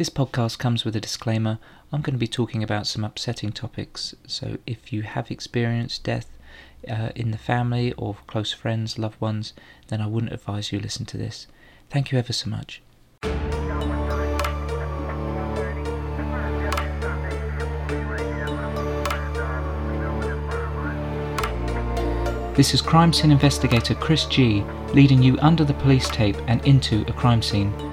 This podcast comes with a disclaimer. I'm going to be talking about some upsetting topics, so if you have experienced death uh, in the family or close friends, loved ones, then I wouldn't advise you listen to this. Thank you ever so much. This is crime scene investigator Chris G leading you under the police tape and into a crime scene.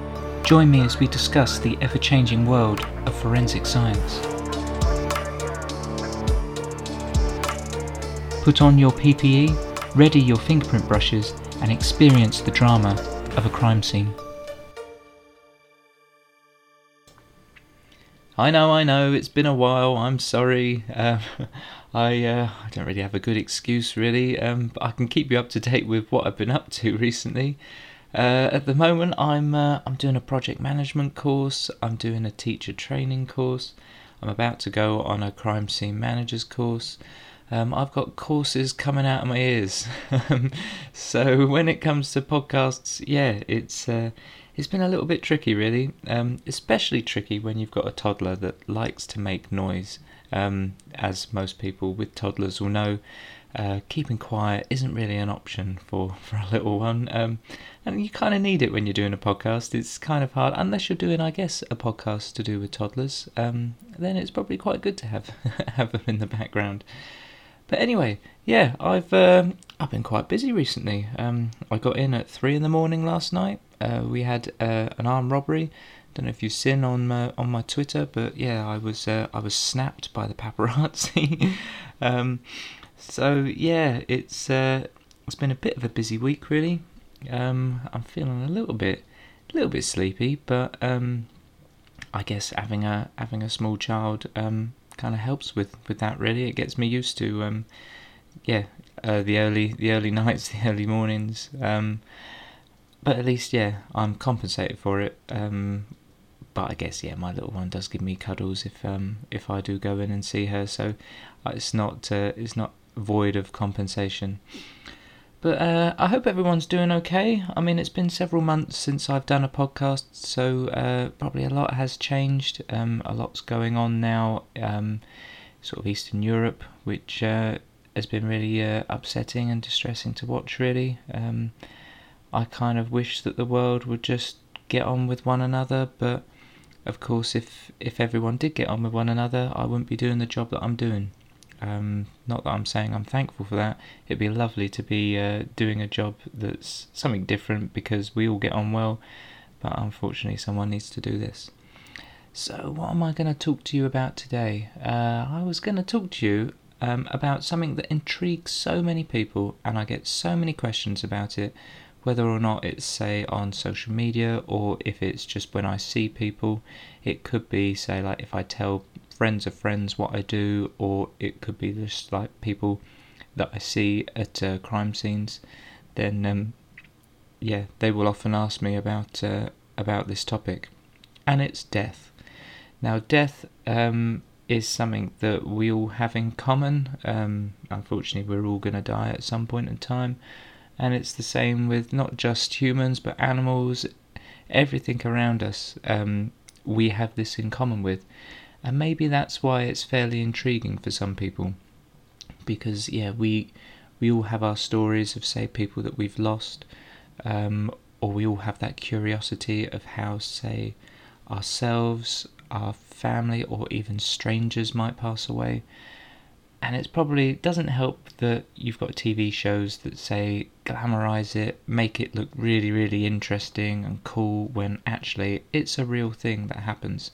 Join me as we discuss the ever changing world of forensic science. Put on your PPE, ready your fingerprint brushes, and experience the drama of a crime scene. I know, I know, it's been a while, I'm sorry. Uh, I, uh, I don't really have a good excuse, really, um, but I can keep you up to date with what I've been up to recently. Uh, at the moment, I'm uh, I'm doing a project management course. I'm doing a teacher training course. I'm about to go on a crime scene managers course. Um, I've got courses coming out of my ears. so when it comes to podcasts, yeah, it's uh, it's been a little bit tricky, really. Um, especially tricky when you've got a toddler that likes to make noise. Um, as most people with toddlers will know, uh, keeping quiet isn't really an option for, for a little one. Um, and you kind of need it when you're doing a podcast. It's kind of hard, unless you're doing, I guess, a podcast to do with toddlers. Um, then it's probably quite good to have have them in the background. But anyway, yeah, I've um, I've been quite busy recently. Um, I got in at three in the morning last night. Uh, we had uh, an armed robbery. Don't know if you've seen on my, on my Twitter, but yeah, I was uh, I was snapped by the paparazzi. so yeah, it's uh, it's been a bit of a busy week really. Um, I'm feeling a little bit, a little bit sleepy, but um, I guess having a having a small child um, kind of helps with, with that. Really, it gets me used to um, yeah uh, the early the early nights, the early mornings. Um, but at least yeah, I'm compensated for it. Um, but I guess yeah, my little one does give me cuddles if um if I do go in and see her. So uh, it's not uh, it's not void of compensation. But uh, I hope everyone's doing okay. I mean, it's been several months since I've done a podcast, so uh, probably a lot has changed. Um, a lot's going on now, um, sort of Eastern Europe, which uh, has been really uh, upsetting and distressing to watch, really. Um, I kind of wish that the world would just get on with one another, but of course, if, if everyone did get on with one another, I wouldn't be doing the job that I'm doing. Um, not that I'm saying I'm thankful for that. It'd be lovely to be uh, doing a job that's something different because we all get on well, but unfortunately, someone needs to do this. So, what am I going to talk to you about today? Uh, I was going to talk to you um, about something that intrigues so many people, and I get so many questions about it, whether or not it's, say, on social media or if it's just when I see people. It could be, say, like if I tell friends of friends what I do, or it could be just like people that I see at uh, crime scenes, then um, yeah, they will often ask me about uh, about this topic, and it's death. Now, death um, is something that we all have in common. Um, unfortunately, we're all going to die at some point in time, and it's the same with not just humans but animals, everything around us. Um, we have this in common with and maybe that's why it's fairly intriguing for some people. Because yeah we we all have our stories of say people that we've lost um, or we all have that curiosity of how say ourselves our family or even strangers might pass away. And it's probably doesn't help that you've got TV shows that say glamorize it, make it look really, really interesting and cool when actually it's a real thing that happens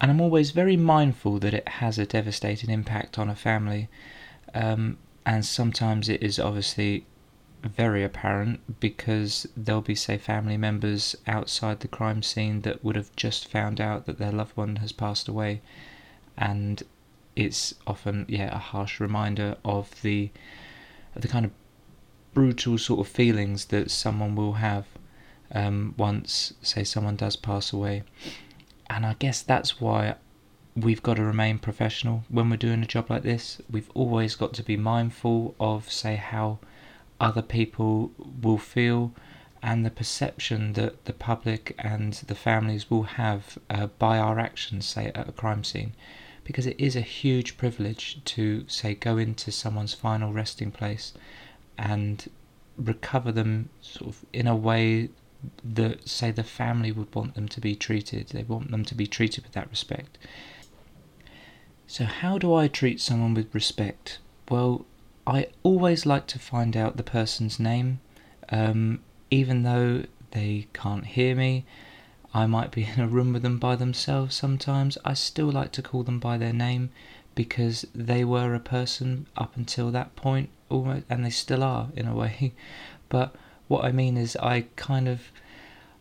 and I'm always very mindful that it has a devastating impact on a family. Um, and sometimes it is obviously very apparent because there'll be, say, family members outside the crime scene that would have just found out that their loved one has passed away, and it's often, yeah, a harsh reminder of the the kind of brutal sort of feelings that someone will have um, once, say, someone does pass away and I guess that's why we've got to remain professional when we're doing a job like this. We've always got to be mindful of, say, how other people will feel and the perception that the public and the families will have uh, by our actions, say at a crime scene, because it is a huge privilege to, say, go into someone's final resting place and recover them sort of in a way that, say, the family would want them to be treated. They want them to be treated with that respect. So, how do I treat someone with respect? Well, I always like to find out the person's name, um, even though they can't hear me. I might be in a room with them by themselves sometimes. I still like to call them by their name because they were a person up until that point, almost, and they still are in a way. But what I mean is, I kind of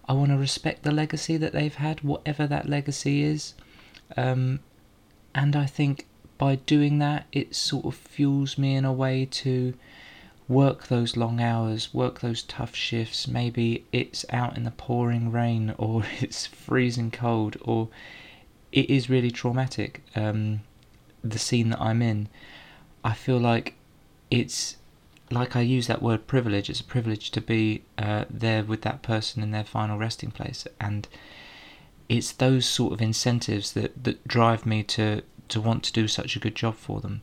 I want to respect the legacy that they've had, whatever that legacy is. Um, and I think by doing that, it sort of fuels me in a way to work those long hours, work those tough shifts. Maybe it's out in the pouring rain, or it's freezing cold, or it is really traumatic. Um, the scene that I'm in, I feel like it's like I use that word privilege. It's a privilege to be uh, there with that person in their final resting place, and it's those sort of incentives that that drive me to to want to do such a good job for them.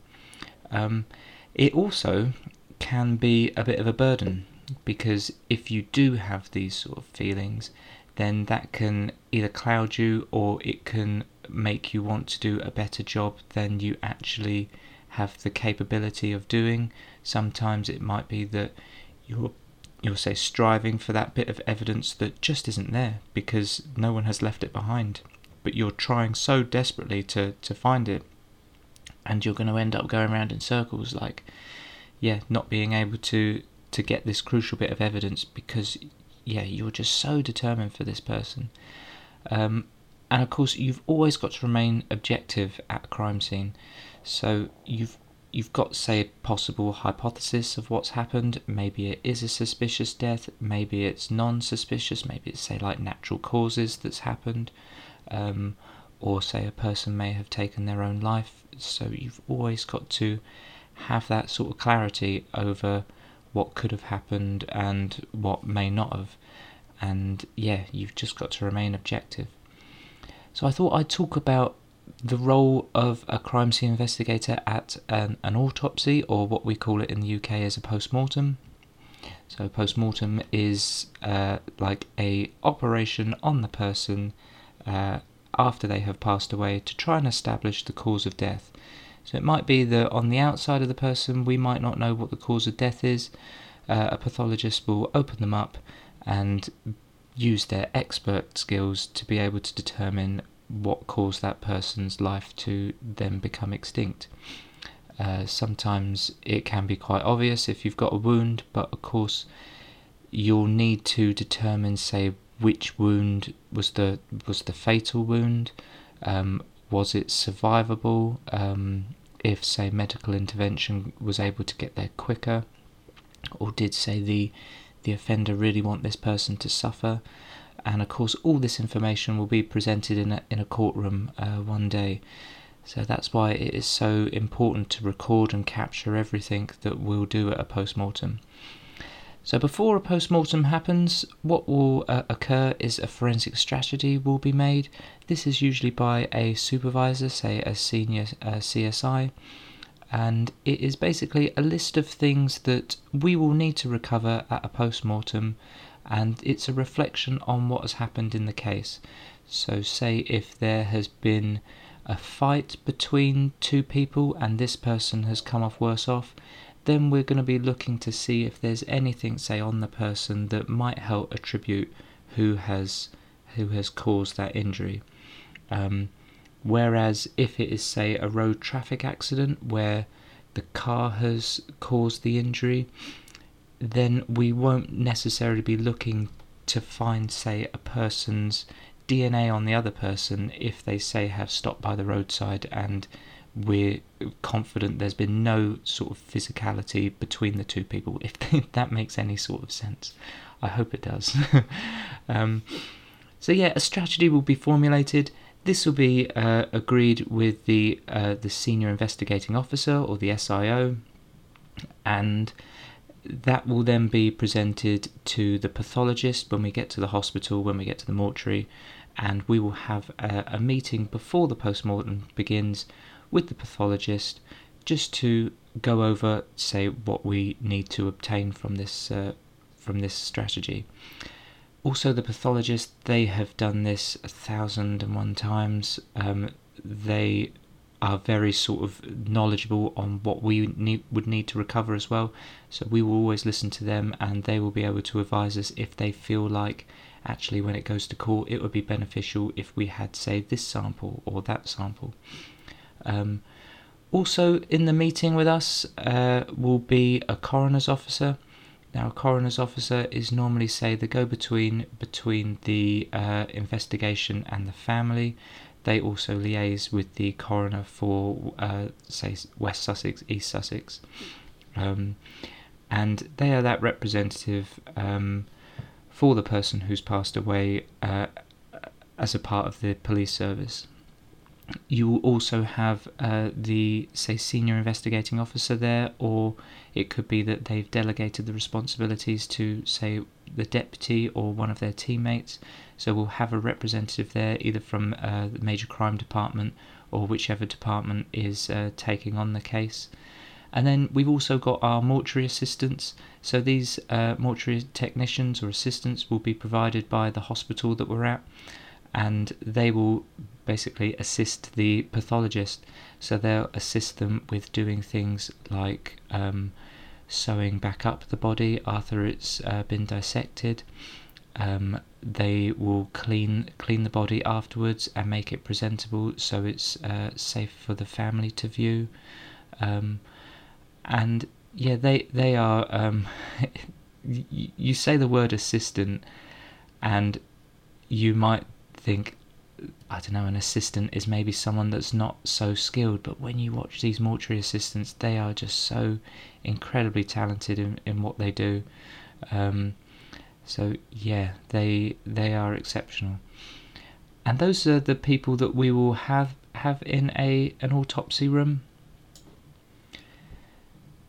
Um, it also can be a bit of a burden because if you do have these sort of feelings, then that can either cloud you or it can make you want to do a better job than you actually have the capability of doing. Sometimes it might be that you're you'll say striving for that bit of evidence that just isn't there because no one has left it behind but you're trying so desperately to, to find it, and you're going to end up going around in circles, like, yeah, not being able to to get this crucial bit of evidence because, yeah, you're just so determined for this person. Um, and of course, you've always got to remain objective at a crime scene. So you've you've got say a possible hypothesis of what's happened. Maybe it is a suspicious death. Maybe it's non-suspicious. Maybe it's say like natural causes that's happened um, or say a person may have taken their own life. So you've always got to have that sort of clarity over what could have happened and what may not have. And yeah, you've just got to remain objective. So I thought I'd talk about the role of a crime scene investigator at an, an autopsy, or what we call it in the UK as a post mortem. So post mortem is uh, like a operation on the person uh, after they have passed away to try and establish the cause of death. So it might be that on the outside of the person we might not know what the cause of death is. Uh, a pathologist will open them up and use their expert skills to be able to determine what caused that person's life to then become extinct. Uh, sometimes it can be quite obvious if you've got a wound, but of course you'll need to determine, say, which wound was the was the fatal wound? Um, was it survivable? Um, if say medical intervention was able to get there quicker, or did say the the offender really want this person to suffer? And of course, all this information will be presented in a in a courtroom uh, one day. So that's why it is so important to record and capture everything that we'll do at a post mortem. So before a post-mortem happens, what will uh, occur is a forensic strategy will be made. This is usually by a supervisor, say a senior uh, CSI, and it is basically a list of things that we will need to recover at a post-mortem, and it's a reflection on what has happened in the case. So say if there has been a fight between two people and this person has come off worse off, then we're going to be looking to see if there's anything, say, on the person that might help attribute who has who has caused that injury. Um, whereas if it is, say, a road traffic accident where the car has caused the injury, then we won't necessarily be looking to find, say, a person's DNA on the other person if they say have stopped by the roadside and we're confident there's been no sort of physicality between the two people, if that makes any sort of sense. I hope it does. um, so yeah, a strategy will be formulated. This will be uh, agreed with the uh, the senior investigating officer or the SIO, and that will then be presented to the pathologist when we get to the hospital, when we get to the mortuary, and we will have a, a meeting before the post mortem begins with the pathologist just to go over, say, what we need to obtain from this uh, from this strategy. Also, the pathologist, they have done this a thousand and one times. Um, they are very sort of knowledgeable on what we need, would need to recover as well. So we will always listen to them, and they will be able to advise us if they feel like actually when it goes to court it would be beneficial if we had say this sample or that sample. Um, also, in the meeting with us uh, will be a coroner's officer. Now, a coroner's officer is normally, say, the go between between the uh, investigation and the family. They also liaise with the coroner for, uh, say, West Sussex, East Sussex. Um, and they are that representative um, for the person who's passed away uh, as a part of the police service you will also have uh, the say senior investigating officer there or it could be that they've delegated the responsibilities to say the deputy or one of their teammates. So we'll have a representative there either from uh, the major crime department or whichever department is uh, taking on the case. And then we've also got our mortuary assistants. So these uh, mortuary technicians or assistants will be provided by the hospital that we're at and they will basically assist the pathologist. So they'll assist them with doing things like um, sewing back up the body after it's uh, been dissected. Um, they will clean clean the body afterwards and make it presentable so it's uh, safe for the family to view. Um, and yeah, they they are. Um, you say the word assistant, and you might think I don't know, an assistant is maybe someone that's not so skilled, but when you watch these mortuary assistants, they are just so incredibly talented in, in what they do. Um, so yeah, they they are exceptional, and those are the people that we will have have in a an autopsy room.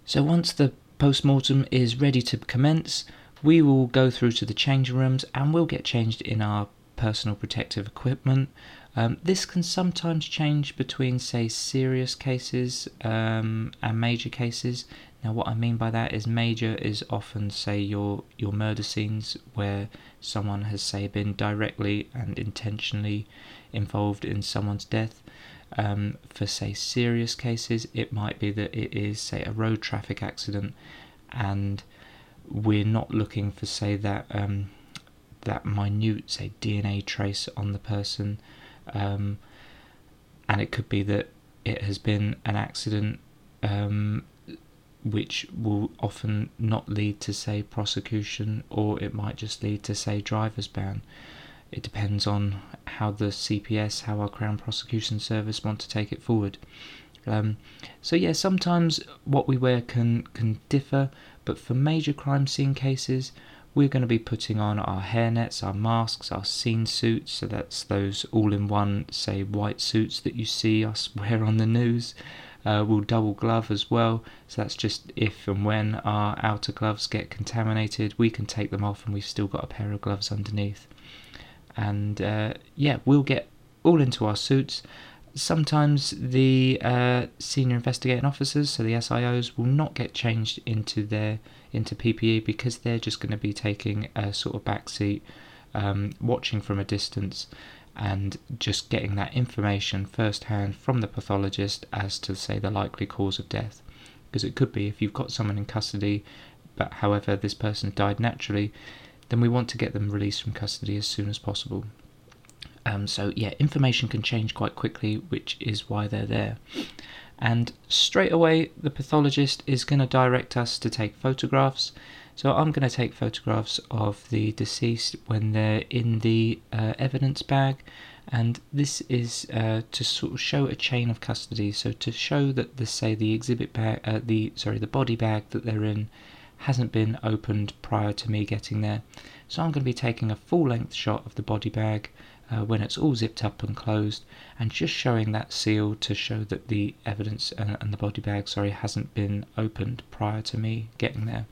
So once the post mortem is ready to commence, we will go through to the changing rooms and we'll get changed in our personal protective equipment. Um, this can sometimes change between, say, serious cases um, and major cases. Now, what I mean by that is major is often, say, your your murder scenes where someone has, say, been directly and intentionally involved in someone's death. Um, for, say, serious cases, it might be that it is, say, a road traffic accident, and we're not looking for, say, that um, that minute, say, DNA trace on the person, um, and it could be that it has been an accident, um, which will often not lead to, say, prosecution, or it might just lead to, say, driver's ban. It depends on how the CPS, how our Crown Prosecution Service want to take it forward. Um, so yeah, sometimes what we wear can can differ, but for major crime scene cases, we're going to be putting on our hairnets, our masks, our scene suits. So that's those all-in-one, say, white suits that you see us wear on the news. Uh, we'll double glove as well. So that's just if and when our outer gloves get contaminated, we can take them off and we've still got a pair of gloves underneath. And uh, yeah, we'll get all into our suits. Sometimes the uh, senior investigating officers, so the SIOs, will not get changed into their into PPE because they're just going to be taking a sort of backseat, um, watching from a distance, and just getting that information firsthand from the pathologist as to say the likely cause of death. Because it could be if you've got someone in custody, but however this person died naturally, then we want to get them released from custody as soon as possible. Um, so yeah, information can change quite quickly, which is why they're there and straight away the pathologist is going to direct us to take photographs. So I'm going to take photographs of the deceased when they're in the uh, evidence bag, and this is uh, to sort of show a chain of custody. So to show that the say the exhibit bag, uh, the sorry the body bag that they're in hasn't been opened prior to me getting there. So I'm going to be taking a full length shot of the body bag uh, when it's all zipped up and closed, and just showing that seal to show that the evidence uh, and the body bag, sorry, hasn't been opened prior to me getting there.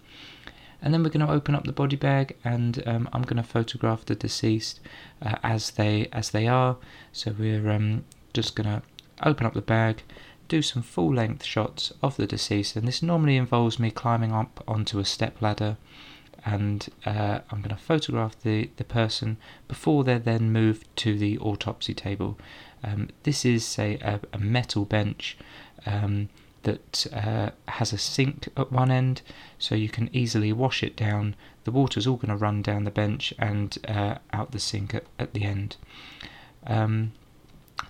And then we're going to open up the body bag, and um, I'm going to photograph the deceased uh, as they as they are. So we're um, just going to open up the bag, do some full length shots of the deceased, and this normally involves me climbing up onto a step ladder and uh, I'm going to photograph the, the person before they're then moved to the autopsy table. Um, this is, say, a, a metal bench um, that uh, has a sink at one end, so you can easily wash it down. The water's all going to run down the bench and uh, out the sink at, at the end. Um,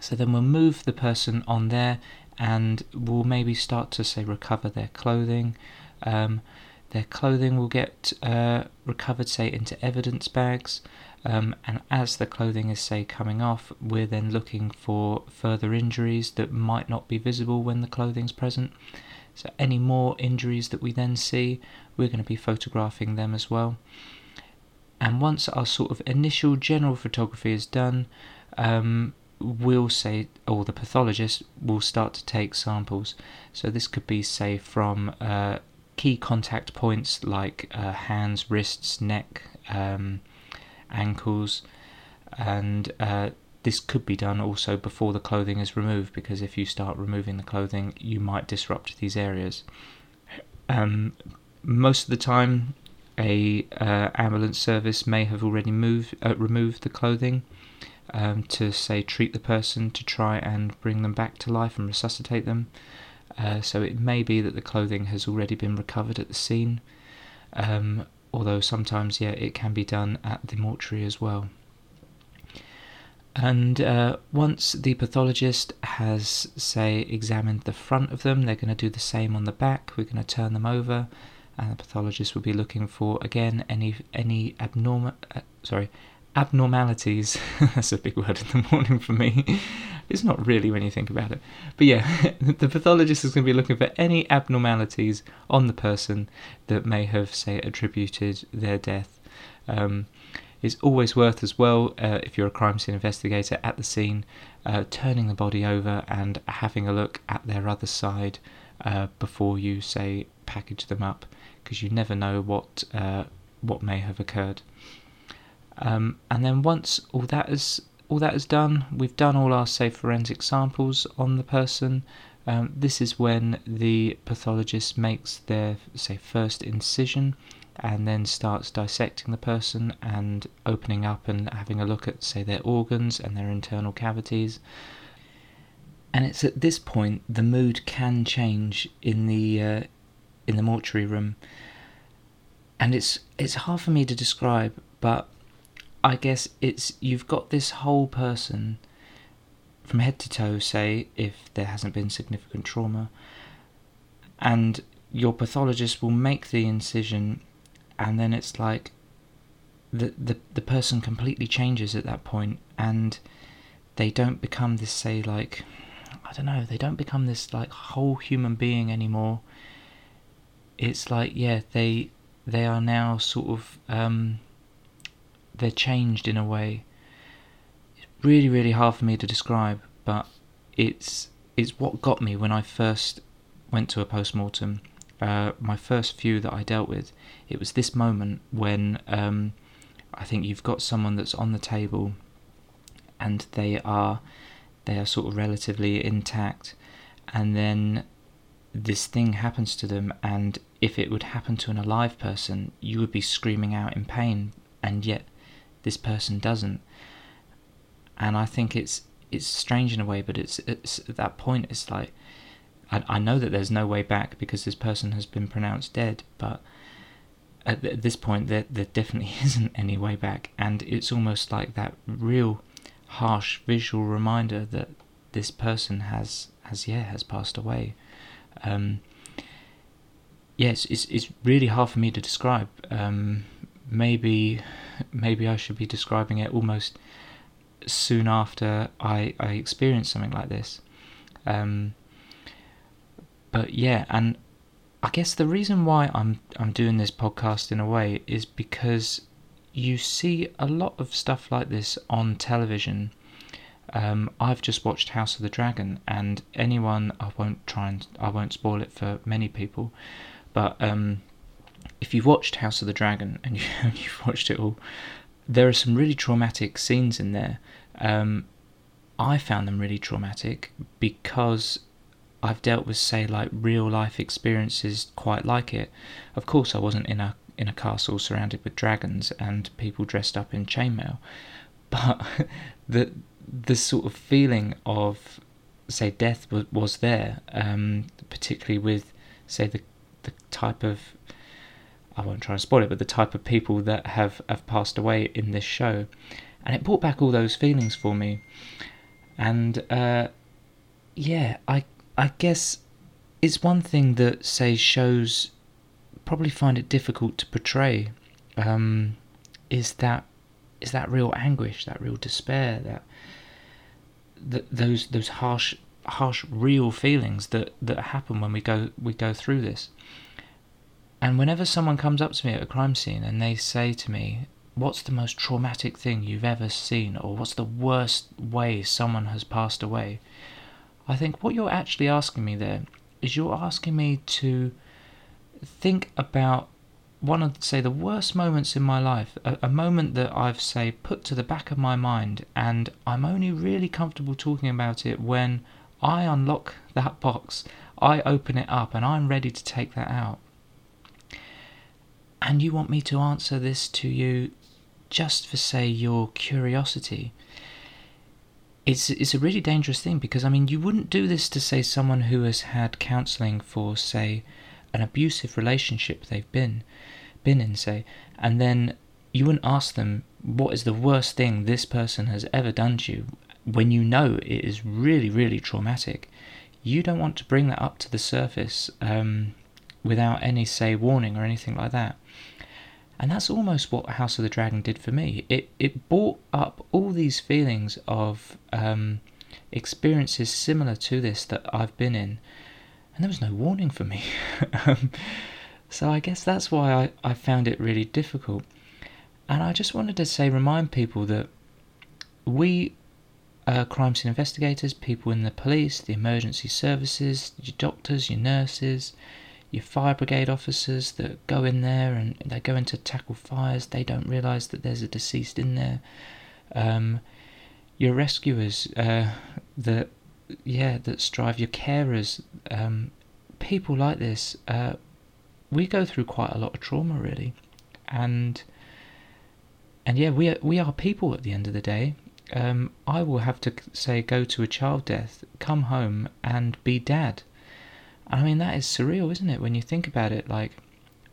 so then we'll move the person on there and we'll maybe start to, say, recover their clothing. Their clothing will get uh, recovered, say, into evidence bags, um, and as the clothing is, say, coming off, we're then looking for further injuries that might not be visible when the clothing's present. So, any more injuries that we then see, we're going to be photographing them as well. And once our sort of initial general photography is done, um, we'll say, or the pathologist will start to take samples. So, this could be, say, from uh, key contact points like uh, hands, wrists, neck, um, ankles, and uh, this could be done also before the clothing is removed because if you start removing the clothing, you might disrupt these areas. Um, most of the time, a uh, ambulance service may have already moved uh, removed the clothing um, to say treat the person to try and bring them back to life and resuscitate them. Uh, so it may be that the clothing has already been recovered at the scene, um, although sometimes, yeah, it can be done at the mortuary as well. And uh, once the pathologist has, say, examined the front of them, they're going to do the same on the back. We're going to turn them over, and the pathologist will be looking for again any any abnormal, uh, sorry, abnormalities. That's a big word in the morning for me. It's not really when you think about it. But yeah, the pathologist is going to be looking for any abnormalities on the person that may have, say, attributed their death. Um, it's always worth as well, uh, if you're a crime scene investigator at the scene, uh, turning the body over and having a look at their other side uh, before you, say, package them up, because you never know what uh, what may have occurred. Um, and then once all that is all that is done, we've done all our say forensic samples on the person. Um, this is when the pathologist makes their say first incision and then starts dissecting the person and opening up and having a look at say their organs and their internal cavities. And it's at this point the mood can change in the uh, in the mortuary room, and it's it's hard for me to describe, but I guess it's you've got this whole person from head to toe, say, if there hasn't been significant trauma, and your pathologist will make the incision, and then it's like the the the person completely changes at that point, and they don't become this say like I don't know, they don't become this like whole human being anymore. It's like yeah, they they are now sort of um, they're changed in a way. It's really, really hard for me to describe, but it's it's what got me when I first went to a post mortem. Uh, my first few that I dealt with, it was this moment when um, I think you've got someone that's on the table, and they are they are sort of relatively intact, and then this thing happens to them, and if it would happen to an alive person, you would be screaming out in pain, and yet this person doesn't. And I think it's it's strange in a way, but it's it's at that point it's like I, I know that there's no way back because this person has been pronounced dead, but at, at this point there there definitely isn't any way back, and it's almost like that real harsh visual reminder that this person has has yeah has passed away. Um, yes, it's it's really hard for me to describe. Um, maybe maybe I should be describing it almost soon after I, I experienced something like this. Um, but yeah, and I guess the reason why I'm I'm doing this podcast in a way is because you see a lot of stuff like this on television. Um, I've just watched House of the Dragon, and anyone I won't try and I won't spoil it for many people, but um, if you've watched House of the Dragon and you, have watched it all, there are some really traumatic scenes in there. Um, I found them really traumatic because I've dealt with, say, like real life experiences quite like it. Of course, I wasn't in a in a castle surrounded with dragons and people dressed up in chainmail, but the the sort of feeling of say death was, was there, um, particularly with say the the type of I won't try and spoil it, but the type of people that have have passed away in this show, and it brought back all those feelings for me, and uh, yeah, I I guess it's one thing that say shows probably find it difficult to portray um, is that is that real anguish, that real despair, that, that those those harsh harsh real feelings that, that happen when we go we go through this. And whenever someone comes up to me at a crime scene and they say to me, What's the most traumatic thing you've ever seen, or what's the worst way someone has passed away? I think what you're actually asking me there is you're asking me to think about one of say the worst moments in my life a, a, moment that i've say put to the back of my mind and i'm only really comfortable talking about it when i unlock that box i open it up and i'm ready to take that out and you want me to answer this to you just for say your curiosity it's it's a really dangerous thing because i mean you wouldn't do this to say someone who has had counseling for say an abusive relationship they've been been in, say, and then you wouldn't ask them what is the worst thing this person has ever done to you when you know it is really, really traumatic. You don't want to bring that up to the surface um, without any, say, warning or anything like that. And that's almost what House of the Dragon did for me. It it brought up all these feelings of um, experiences similar to this that I've been in, and there was no warning for me. um, so I guess that's why I, I found it really difficult. And I just wanted to say, remind people that we, uh, crime scene investigators, people in the police, the emergency services, your doctors, your nurses, your fire brigade officers that go in there and they go in to tackle fires, they don't realise that there's a deceased in there. Um, your rescuers uh, that yeah that strive your carers um, people like this uh, we go through quite a lot of trauma really. And and yeah we are, we are people at the end of the day. Um, I will have to say go to a child death come home and be dad I mean that is surreal isn't it when you think about it like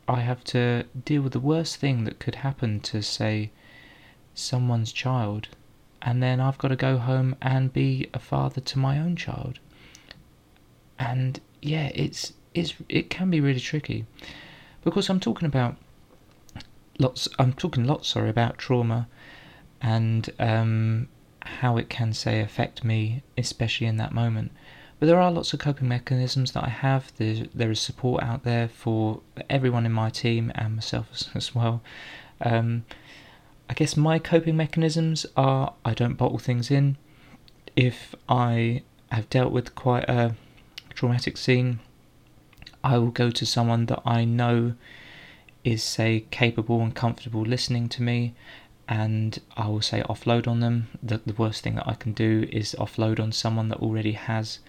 I have to deal with the worst thing that could happen to say someone's child and then I've got to go home and be a father to my own child. And yeah, it's it's it can be really tricky because I'm talking about lots. I'm talking lots, sorry, about trauma and um, how it can say affect me, especially in that moment. But there are lots of coping mechanisms that I have. There, there is support out there for everyone in my team and myself as, as well. Um, I guess my coping mechanisms are I don't bottle things in. If I have dealt with quite a traumatic scene, I will go to someone that I know is, say, capable and comfortable listening to me, and I will say offload on them. The, the worst thing that I can do is offload on someone that already has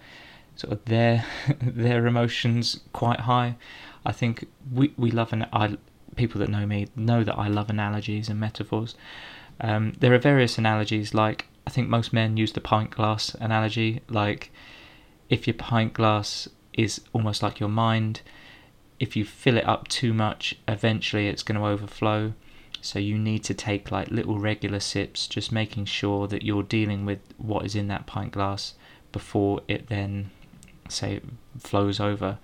sort of their their emotions quite high. I think we we love and I people that know me know that I love analogies and metaphors. Um, there are various analogies, like I think most men use the pint glass analogy. Like if your pint glass is almost like your mind, if you fill it up too much, eventually it's going to overflow. So you need to take like little regular sips, just making sure that you're dealing with what is in that pint glass before it then say flows over.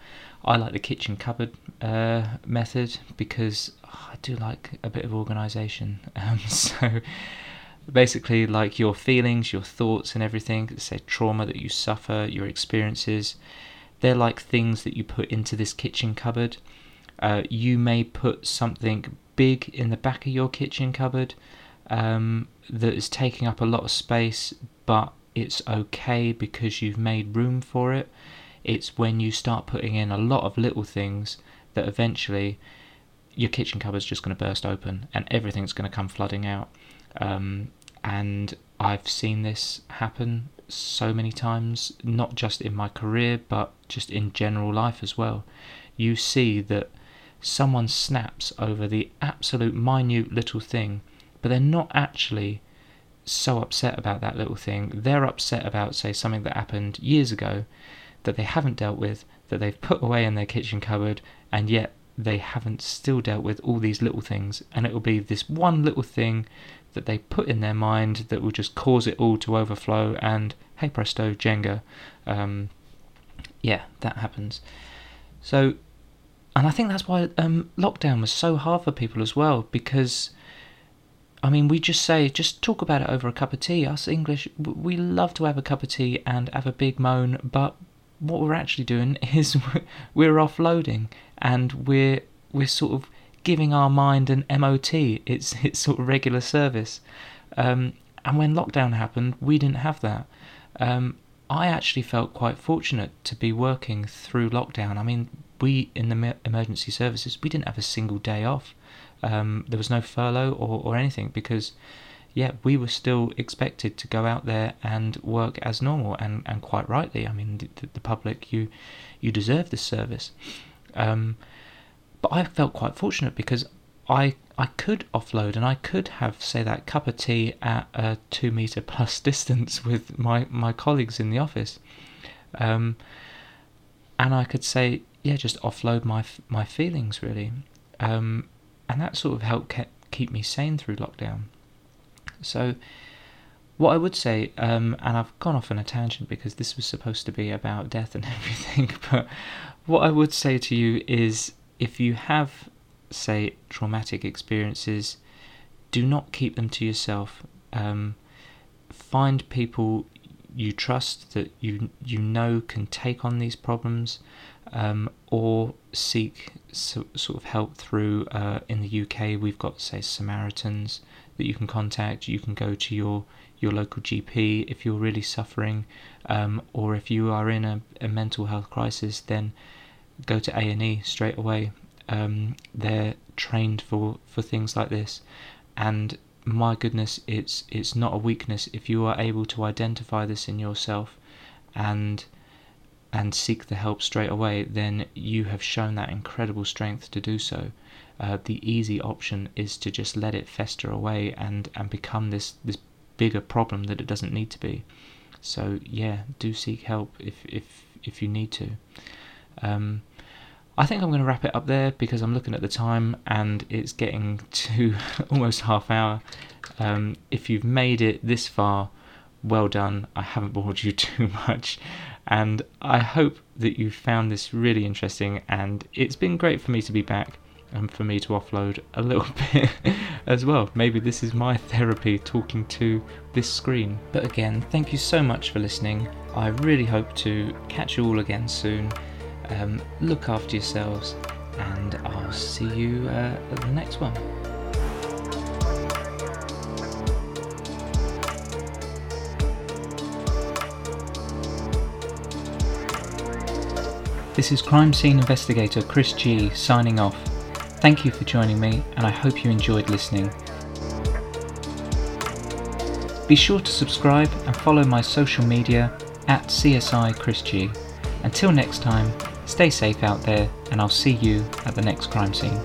I like the kitchen cupboard uh, method because oh, I do like a bit of organisation. Um, so basically, like your feelings, your thoughts, and everything, say trauma that you suffer, your experiences, they're like things that you put into this kitchen cupboard. Uh, you may put something big in the back of your kitchen cupboard um, that is taking up a lot of space, but it's okay because you've made room for it. It's when you start putting in a lot of little things that eventually your kitchen cupboard's just going to burst open and everything's going to come flooding out. Um, and I've seen this happen so many times, not just in my career, but just in general life as well. You see that someone snaps over the absolute minute little thing, but they're not actually so upset about that little thing. They're upset about, say, something that happened years ago that they haven't dealt with, that they've put away in their kitchen cupboard, and yet they haven't still dealt with all these little things. And it will be this one little thing that they put in their mind that will just cause it all to overflow, and hey presto, Jenga. Um, yeah, that happens. So, and I think that's why um, lockdown was so hard for people as well, because I mean, we just say, just talk about it over a cup of tea. Us English, we love to have a cup of tea and have a big moan, but what we're actually doing is we're offloading and we're we're sort of giving our mind an MOT. It's it's sort of regular service. Um, and when lockdown happened, we didn't have that. Um, I actually felt quite fortunate to be working through lockdown. I mean, we in the emergency services, we didn't have a single day off. Um, there was no furlough or, or anything because, yeah, we were still expected to go out there and work as normal, and, and quite rightly. I mean, the, the public, you you deserve this service. Um, but I felt quite fortunate because I I could offload and I could have say that cup of tea at a two meter plus distance with my my colleagues in the office, um, and I could say yeah just offload my my feelings really, um, and that sort of helped keep keep me sane through lockdown. So, what I would say, um, and I've gone off on a tangent because this was supposed to be about death and everything, but what I would say to you is if you have, say, traumatic experiences, do not keep them to yourself. Um, find people you trust that you you know can take on these problems, um, or seek so, sort of help through. Uh, in the UK, we've got say Samaritans that you can contact. You can go to your your local GP if you're really suffering, um, or if you are in a, a mental health crisis, then go to A and E straight away. Um, they're trained for for things like this, and my goodness, it's it's not a weakness if you are able to identify this in yourself, and and seek the help straight away. Then you have shown that incredible strength to do so. Uh, the easy option is to just let it fester away and and become this this bigger problem that it doesn't need to be. So yeah, do seek help if if if you need to. Um, I think I'm going to wrap it up there because I'm looking at the time and it's getting to almost half hour. Um, if you've made it this far, well done. I haven't bored you too much. And I hope that you found this really interesting. And it's been great for me to be back and for me to offload a little bit as well. Maybe this is my therapy talking to this screen. But again, thank you so much for listening. I really hope to catch you all again soon. Um, look after yourselves, and I'll see you uh, at the next one. This is crime scene investigator Chris G signing off. Thank you for joining me, and I hope you enjoyed listening. Be sure to subscribe and follow my social media at CSI Chris G. Until next time, Stay safe out there, and I'll see you at the next crime scene.